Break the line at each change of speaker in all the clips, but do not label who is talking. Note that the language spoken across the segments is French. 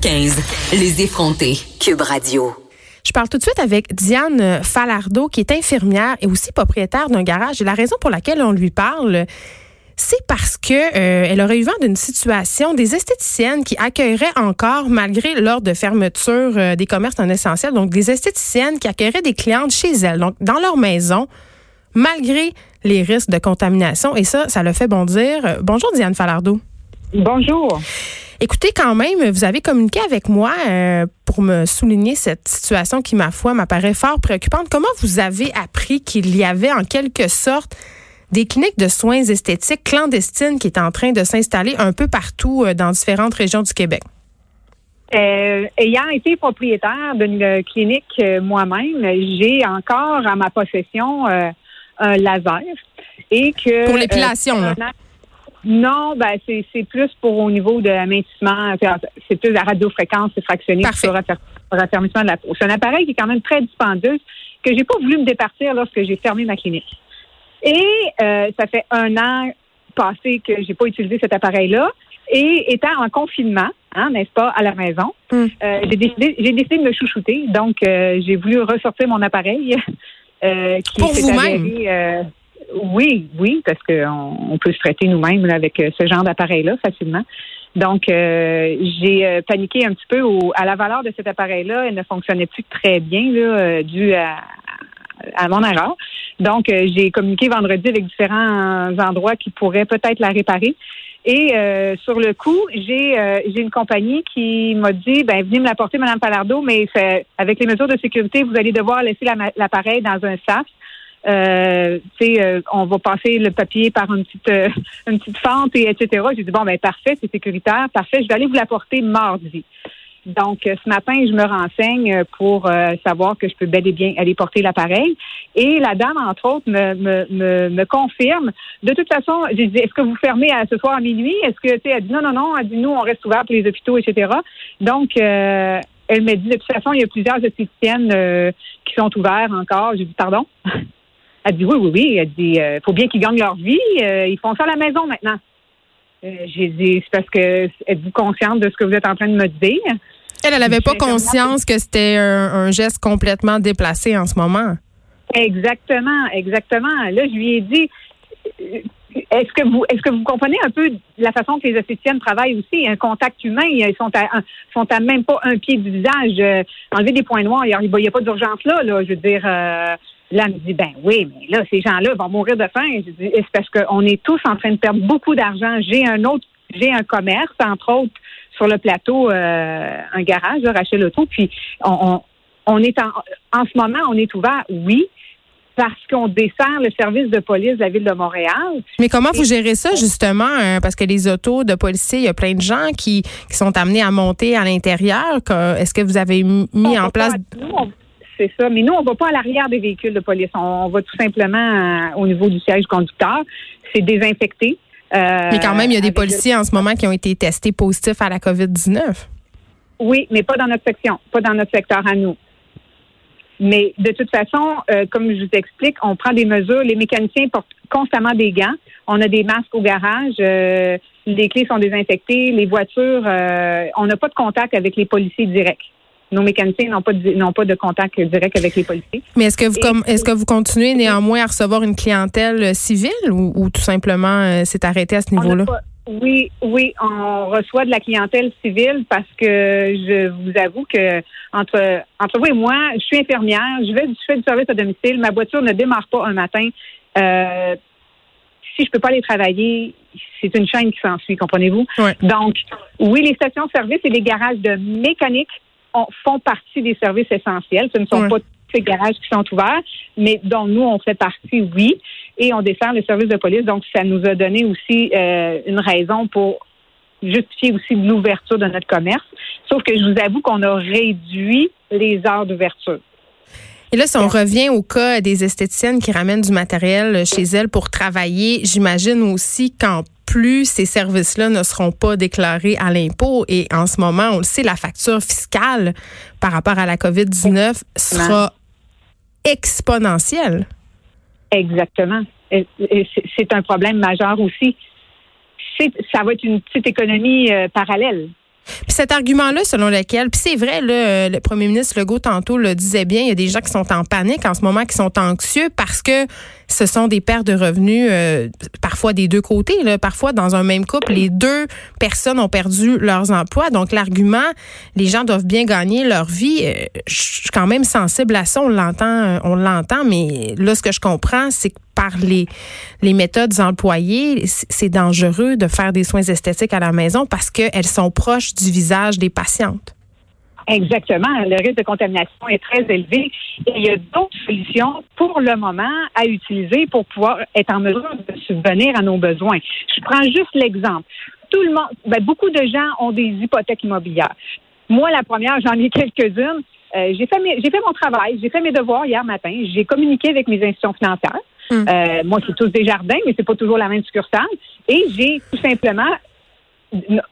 15. Les effrontés. Cube Radio.
Je parle tout de suite avec Diane Falardeau, qui est infirmière et aussi propriétaire d'un garage. Et la raison pour laquelle on lui parle, c'est parce que euh, elle aurait eu vent d'une situation des esthéticiennes qui accueilleraient encore, malgré l'ordre de fermeture euh, des commerces non essentiels, donc des esthéticiennes qui accueilleraient des clientes chez elles, donc dans leur maison, malgré les risques de contamination. Et ça, ça le fait bondir. Bonjour Diane Falardeau.
Bonjour.
Écoutez, quand même, vous avez communiqué avec moi euh, pour me souligner cette situation qui, ma foi, m'apparaît fort préoccupante. Comment vous avez appris qu'il y avait en quelque sorte des cliniques de soins esthétiques clandestines qui étaient en train de s'installer un peu partout euh, dans différentes régions du Québec?
Euh, ayant été propriétaire d'une clinique moi-même, j'ai encore à ma possession un laser et que
pour l'épilation.
Non, ben c'est, c'est plus pour au niveau de l'amincissement. C'est plus la radiofréquence, c'est fractionné pour raffermissement de la peau. C'est un appareil qui est quand même très dispendieux que j'ai pas voulu me départir lorsque j'ai fermé ma clinique. Et euh, ça fait un an passé que j'ai pas utilisé cet appareil-là. Et étant en confinement, hein, n'est-ce pas, à la maison,
Mm.
euh, j'ai décidé, j'ai décidé de me chouchouter. Donc, euh, j'ai voulu ressortir mon appareil. Euh, qui
Pour vous-même?
Oui, oui, parce qu'on on peut se traiter nous-mêmes avec euh, ce genre d'appareil-là facilement. Donc, euh, j'ai euh, paniqué un petit peu au- à la valeur de cet appareil-là. Elle ne fonctionnait plus très bien, là, euh, dû à, à mon erreur. Donc, j'ai communiqué vendredi avec différents endroits qui pourraient peut-être la réparer. Et euh, sur le coup, j'ai euh, j'ai une compagnie qui m'a dit ben venez me l'apporter, Madame Palardo, mais avec les mesures de sécurité, vous allez devoir laisser l'appareil dans un sac. Euh, euh, on va passer le papier par une petite euh, une petite fente et etc. J'ai dit bon ben parfait, c'est sécuritaire, parfait. Je vais aller vous l'apporter mardi. Donc, euh, ce matin, je me renseigne euh, pour euh, savoir que je peux bel et bien aller porter l'appareil. Et la dame, entre autres, me, me, me, me confirme. De toute façon, j'ai dit, est-ce que vous fermez à, ce soir à minuit? Est-ce que, tu sais, elle dit, non, non, non, elle dit, nous, on reste ouvert pour les hôpitaux, etc. Donc, euh, elle me dit, de toute façon, il y a plusieurs esthéticiennes euh, qui sont ouvertes encore. J'ai dit, pardon? Elle dit, oui, oui, oui. Elle dit, il faut bien qu'ils gagnent leur vie. Euh, ils font ça à la maison maintenant. Euh, J'ai dit, c'est parce que êtes-vous consciente de ce que vous êtes en train de me dire?
Elle, elle n'avait pas conscience que c'était un, un geste complètement déplacé en ce moment.
Exactement, exactement. Là, je lui ai dit, euh, est-ce que vous, est-ce que vous comprenez un peu la façon que les esthéticiennes travaillent aussi, un contact humain, ils sont à, sont à même pas un pied du visage, euh, enlever des points noirs, il n'y a, pas d'urgence là, là. Je veux dire, euh, là, elle me dit, ben oui, mais là, ces gens-là vont mourir de faim. Je dis, c'est parce qu'on est tous en train de perdre beaucoup d'argent. J'ai un autre, j'ai un commerce, entre autres, sur le plateau, euh, un garage, là, Rachel Auto, puis on, on, on est en, en ce moment, on est ouvert, oui, parce qu'on dessert le service de police de la ville de Montréal.
Mais comment vous gérez ça justement euh, parce que les autos de policiers, il y a plein de gens qui, qui sont amenés à monter à l'intérieur. Est-ce que vous avez mis
On
en place
pas- nous, on- c'est ça, mais nous, on va pas à l'arrière des véhicules de police. On, va tout simplement euh, au niveau du siège conducteur. C'est désinfecté. Euh,
Mais quand même, il y a des policiers en ce moment qui ont été testés positifs à la COVID-19.
le- Oui, mais pas dans notre section, pas dans notre secteur à nous. Mais de toute façon, euh, comme je vous explique, on prend des mesures. Les mécaniciens portent constamment des gants. On a des masques au garage. euh, les clés sont désinfectées. Les voitures, euh, on n'a pas de contact avec les policiers directs. Nos mécaniciens n'ont pas de, n'ont pas de contact direct avec les policiers.
Mais est-ce que vous comme est-ce que vous continuez néanmoins à recevoir une clientèle euh, civile ou, ou tout simplement euh, c'est arrêté à ce niveau-là?
Oui, oui, on reçoit de la clientèle civile parce que je vous avoue que entre entre vous et moi, je suis infirmière, je vais je fais du service à domicile, ma voiture ne démarre pas un matin. Euh, si je peux pas aller travailler, c'est une chaîne qui s'ensuit, comprenez-vous?
Ouais.
Donc, oui, les stations-service et les garages de mécanique ont- font partie des services essentiels. Ce ne sont
Ouais.
pas tous ces garages qui sont ouverts, mais dont nous, on fait partie, oui, et on dessert le service de police. Donc, ça nous a donné aussi euh, une raison pour justifier aussi l'ouverture de notre commerce. Sauf que je vous avoue qu'on a réduit les heures d'ouverture.
Et là, si on revient au cas des esthéticiennes qui ramènent du matériel chez elles pour travailler, j'imagine aussi qu'en plus, ces services-là ne seront pas déclarés à l'impôt. Et en ce moment, on le sait, la facture fiscale par rapport à la COVID-19 sera exponentielle.
Exactement. Et- et c'est- un problème majeur aussi. Ça va être une petite économie euh, parallèle.
Puis cet argument-là, selon lequel, puis c'est vrai, là, le premier ministre Legault tantôt le disait bien, il y a des gens qui sont en panique en ce moment, qui sont anxieux parce que ce sont des pertes de revenus, euh, parfois des deux côtés. Là. Parfois, dans un même couple, les deux personnes ont perdu leurs emplois. Donc, l'argument, les gens doivent bien gagner leur vie. Euh, je suis quand même sensible à ça. On l'entend, euh, on l'entend. Mais là, ce que je comprends, c'est que par les, les méthodes employées, c'est dangereux de faire des soins esthétiques à la maison parce qu'elles sont proches du visage des patientes.
Exactement. Le risque de contamination est très élevé et il y a d'autres solutions pour le moment à utiliser pour pouvoir être en mesure de subvenir à nos besoins. Je prends juste l'exemple. Tout le monde, ben, beaucoup de gens ont des hypothèques immobilières. Moi, la première, j'en ai quelques-unes. Euh, j'ai fait j'ai fait mon travail, j'ai fait mes devoirs hier matin, j'ai communiqué avec mes institutions financières. Hum. Euh, moi, c'est tous des jardins, mais c'est pas toujours la même succursale. Et j'ai tout simplement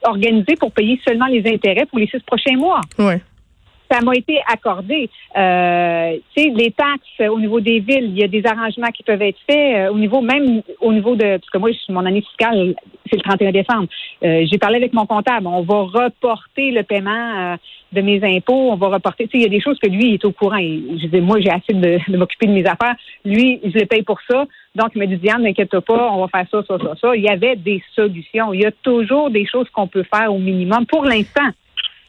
organisé pour payer seulement les intérêts pour les six prochains mois.
Ouais
ça m'a été accordé. Euh, les taxes au niveau des villes, il y a des arrangements qui peuvent être faits euh, au niveau même au niveau de parce que moi, mon année fiscale, c'est le 31 décembre. Euh, j'ai parlé avec mon comptable. On va reporter le paiement euh, de mes impôts. On va reporter. Il y a des choses que lui est au courant. je dis, moi, j'ai assez de, de m'occuper de mes affaires. Lui, je le paye pour ça. Donc, il m'a dit, Diane, n'inquiète pas, on va faire ça, ça, ça, ça. Il y avait des solutions. Il y a toujours des choses qu'on peut faire au minimum pour l'instant.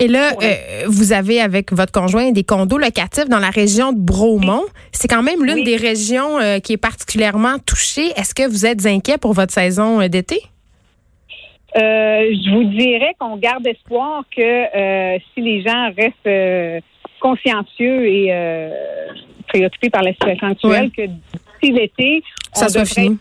Et là, euh, vous avez avec votre conjoint des condos locatifs dans la région de Bromont. C'est quand même l'une des régions euh, qui est particulièrement touchée. Est-ce que vous êtes inquiet pour votre saison euh, d'été?
je vous dirais qu'on garde espoir que si les gens restent consciencieux et préoccupés par la situation actuelle, que d'ici l'été,
ça soit fini.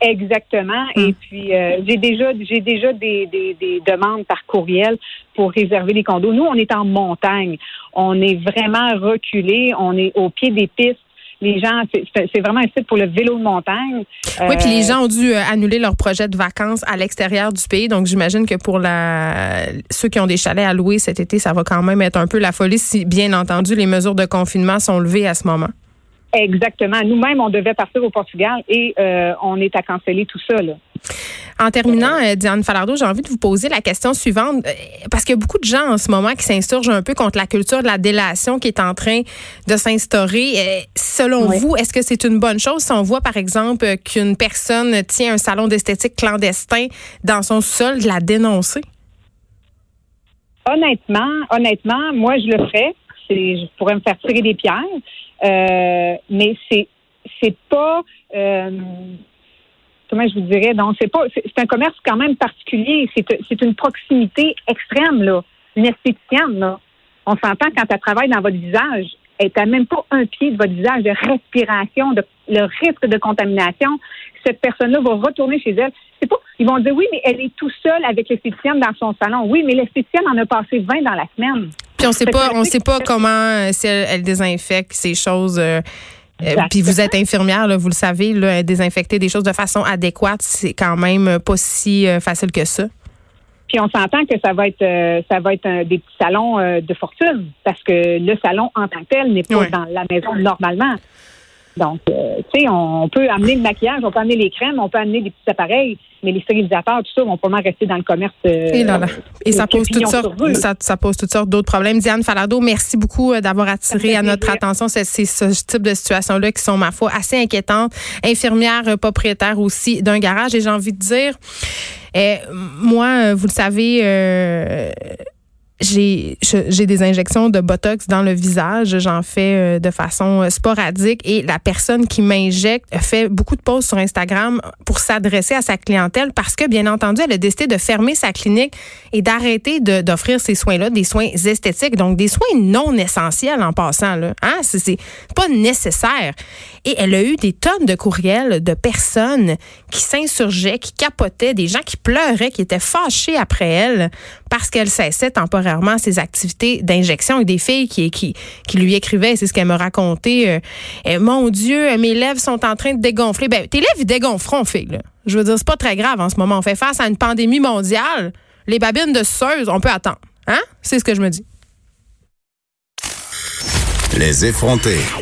Exactement. Et hum. puis euh, j'ai déjà j'ai déjà des, des, des, demandes par courriel pour réserver les condos. Nous, on est en montagne. On est vraiment reculé. On est au pied des pistes. Les gens, c'est vraiment un site pour le vélo de montagne.
Oui, puis les euh, gens ont dû euh, annuler leur projet de vacances à l'extérieur du pays. Donc, j'imagine que pour la ceux qui ont des chalets à louer cet été, ça va quand même être un peu la folie si, bien entendu, les mesures de confinement sont levées à ce moment.
Exactement. Nous-mêmes, on devait partir au Portugal et euh, on est à canceller tout ça. Là.
En terminant, euh, Diane Falardeau, j'ai envie de vous poser la question suivante, euh, parce qu'il y a beaucoup de gens en ce moment qui s'insurgent un peu contre la culture de la délation qui est en train de s'instaurer. Selon vous, est-ce que c'est une bonne chose si on voit, par exemple, qu'une personne tient un salon d'esthétique clandestin dans son sol, de la dénoncer?
Honnêtement, honnêtement, moi, je le ferais. Je pourrais me faire tirer des pierres. Euh, mais c'est c'est pas euh, comment je vous dirais? Donc c'est pas c'est un commerce quand même particulier. C'est une proximité extrême là. Une esthéticienne là. On s'entend quand elle travaille dans votre visage elle n'a même pas un pied de votre visage de respiration de le risque de contamination. Cette personne-là va retourner chez elle. C'est pas ils vont dire oui mais elle est tout seule avec l'esthéticienne dans son salon. Oui mais l'esthéticienne en a passé 20 dans la semaine
puis on sait pas, on sait pas comment euh, si elle, désinfecte ces choses. Euh, euh, puis vous êtes infirmière, là, vous le savez, là, désinfecter des choses de façon adéquate, c'est quand même pas si facile que ça.
Puis on s'entend que ça va être ça va être des petits salons de fortune parce que le salon en tant que tel n'est pas dans la maison normalement. Donc, euh, tu sais, on, peut amener le maquillage, on peut amener les crèmes, on peut amener des petits appareils, mais les stérilisateurs, tout ça, vont pas mal rester dans le commerce. Euh,
et, ça, pose toutes sortes, ça, pose toutes sortes d'autres problèmes. Diane Falardeau, merci beaucoup euh, d'avoir attiré à notre attention ces, ce type de situations-là qui sont, ma foi, assez inquiétantes. Infirmière propriétaire aussi d'un garage. Et j'ai envie de dire, moi, vous le savez, j'ai j'ai des injections de botox dans le visage, j'en fais euh, de façon euh, sporadique et la personne qui m'injecte fait beaucoup de pauses sur Instagram pour s'adresser à sa clientèle parce que bien entendu, elle a décidé de fermer sa clinique et d'arrêter d'offrir ces soins-là, des soins esthétiques, donc des soins non essentiels en passant là. Hein, c'est pas nécessaire. Et elle a eu des tonnes de courriels de personnes qui s'insurgeaient, qui capotaient, des gens qui pleuraient, qui étaient fâchés après elle parce qu'elle cessait temporairement ses activités d'injection et des filles qui, qui, lui écrivaient, c'est ce qu'elle me racontait. Euh, euh, mon Dieu, mes lèvres sont en train de dégonfler. Ben, tes lèvres, dégonfleront, fille. Là. Je veux dire, c'est pas très grave en ce moment. On fait face à une pandémie mondiale. Les babines de suceuse, on peut attendre. Hein? C'est ce que je me dis.
Les effrontés.